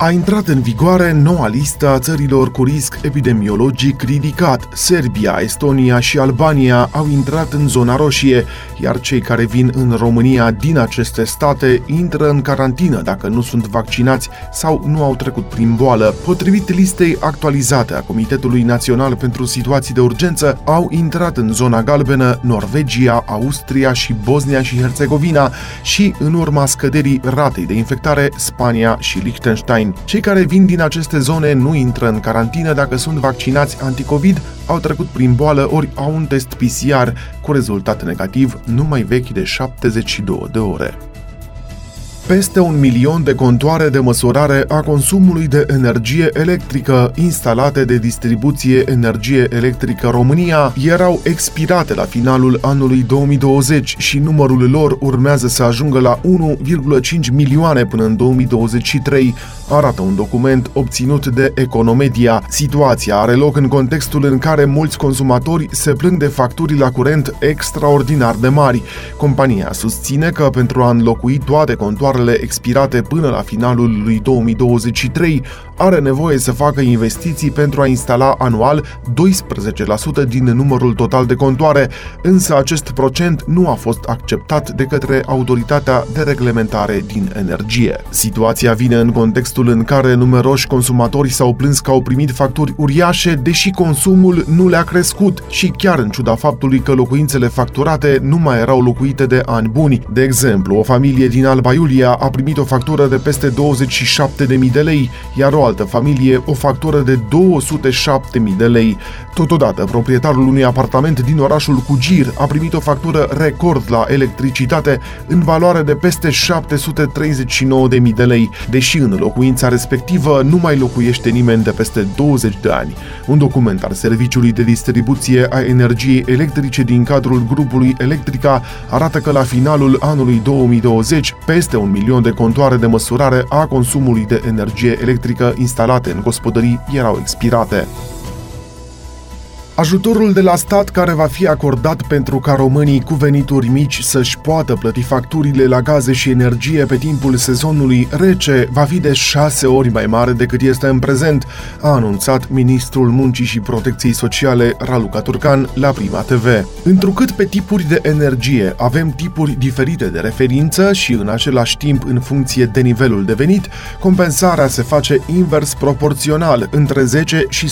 a intrat în vigoare noua listă a țărilor cu risc epidemiologic ridicat. Serbia, Estonia și Albania au intrat în zona roșie, iar cei care vin în România din aceste state intră în carantină dacă nu sunt vaccinați sau nu au trecut prin boală. Potrivit listei actualizate a Comitetului Național pentru Situații de Urgență, au intrat în zona galbenă Norvegia, Austria și Bosnia și Herțegovina și, în urma scăderii ratei de infectare, Spania și Liechtenstein. Cei care vin din aceste zone nu intră în carantină. Dacă sunt vaccinați anticovid, au trecut prin boală ori au un test PCR cu rezultat negativ nu mai vechi de 72 de ore. Peste un milion de contoare de măsurare a consumului de energie electrică instalate de distribuție energie electrică România erau expirate la finalul anului 2020 și numărul lor urmează să ajungă la 1,5 milioane până în 2023, arată un document obținut de Economedia. Situația are loc în contextul în care mulți consumatori se plâng de facturi la curent extraordinar de mari. Compania susține că pentru a înlocui toate contoarele contoarele expirate până la finalul lui 2023, are nevoie să facă investiții pentru a instala anual 12% din numărul total de contoare, însă acest procent nu a fost acceptat de către Autoritatea de Reglementare din Energie. Situația vine în contextul în care numeroși consumatori s-au plâns că au primit facturi uriașe, deși consumul nu le-a crescut și chiar în ciuda faptului că locuințele facturate nu mai erau locuite de ani buni. De exemplu, o familie din Alba Iulia Italia a primit o factură de peste 27.000 de lei, iar o altă familie o factură de 207.000 de lei. Totodată, proprietarul unui apartament din orașul Cugir a primit o factură record la electricitate în valoare de peste 739.000 de lei, deși în locuința respectivă nu mai locuiește nimeni de peste 20 de ani. Un document al Serviciului de Distribuție a Energiei Electrice din cadrul grupului Electrica arată că la finalul anului 2020, peste un milion de contoare de măsurare a consumului de energie electrică instalate în gospodării erau expirate. Ajutorul de la stat care va fi acordat pentru ca românii cu venituri mici să-și poată plăti facturile la gaze și energie pe timpul sezonului rece va fi de șase ori mai mare decât este în prezent, a anunțat ministrul Muncii și Protecției Sociale Raluca Turcan la Prima TV. Întrucât pe tipuri de energie avem tipuri diferite de referință și în același timp în funcție de nivelul de venit, compensarea se face invers proporțional, între 10 și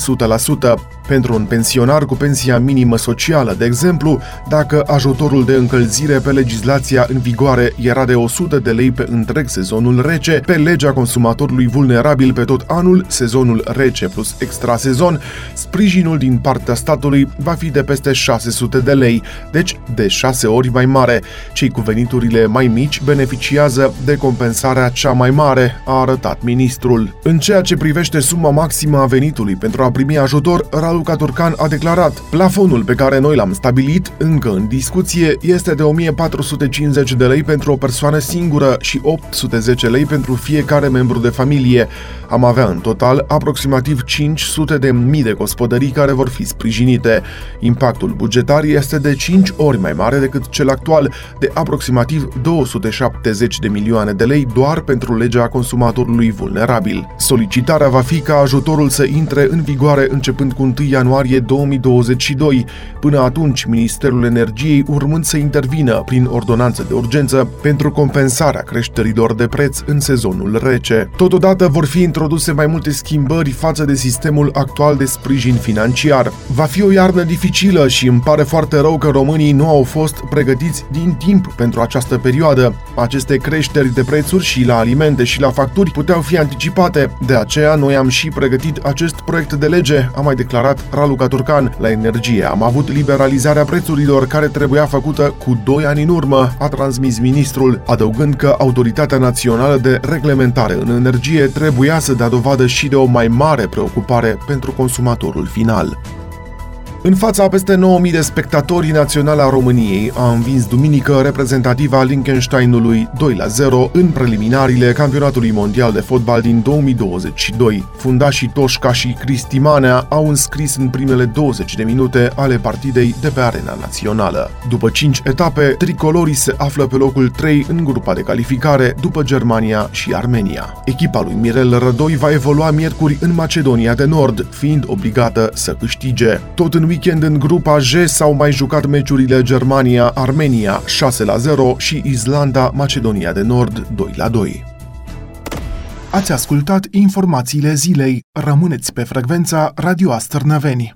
100%. Pentru un pensionar pensionar cu pensia minimă socială, de exemplu, dacă ajutorul de încălzire pe legislația în vigoare era de 100 de lei pe întreg sezonul rece, pe legea consumatorului vulnerabil pe tot anul, sezonul rece plus extra sezon, sprijinul din partea statului va fi de peste 600 de lei, deci de 6 ori mai mare. Cei cu veniturile mai mici beneficiază de compensarea cea mai mare, a arătat ministrul. În ceea ce privește suma maximă a venitului pentru a primi ajutor, Raluca Turcan a declarat declarat, plafonul pe care noi l-am stabilit, încă în discuție, este de 1450 de lei pentru o persoană singură și 810 lei pentru fiecare membru de familie. Am avea în total aproximativ 500 de mii de gospodării care vor fi sprijinite. Impactul bugetar este de 5 ori mai mare decât cel actual, de aproximativ 270 de milioane de lei doar pentru legea consumatorului vulnerabil. Solicitarea va fi ca ajutorul să intre în vigoare începând cu 1 ianuarie 2020 2022. Până atunci, Ministerul Energiei urmând să intervină prin ordonanță de urgență pentru compensarea creșterilor de preț în sezonul rece. Totodată vor fi introduse mai multe schimbări față de sistemul actual de sprijin financiar. Va fi o iarnă dificilă și îmi pare foarte rău că românii nu au fost pregătiți din timp pentru această perioadă. Aceste creșteri de prețuri și la alimente și la facturi puteau fi anticipate, de aceea noi am și pregătit acest proiect de lege, a mai declarat Raluca Turcan la energie. Am avut liberalizarea prețurilor care trebuia făcută cu 2 ani în urmă, a transmis ministrul, adăugând că Autoritatea Națională de Reglementare în Energie trebuia să dea dovadă și de o mai mare preocupare pentru consumatorul final. În fața a peste 9000 de spectatori naționala României a învins duminică reprezentativa Liechtensteinului 2 la 0 în preliminariile campionatului mondial de fotbal din 2022. Fundașii Toșca și Cristi Manea au înscris în primele 20 de minute ale partidei de pe arena națională. După 5 etape, tricolorii se află pe locul 3 în grupa de calificare după Germania și Armenia. Echipa lui Mirel Rădoi va evolua miercuri în Macedonia de Nord, fiind obligată să câștige. Tot în weekend în grupa J s-au mai jucat meciurile Germania-Armenia 6 la 0 și Islanda-Macedonia de Nord 2 la 2. Ați ascultat informațiile zilei. Rămâneți pe frecvența Radio Astărnăveni.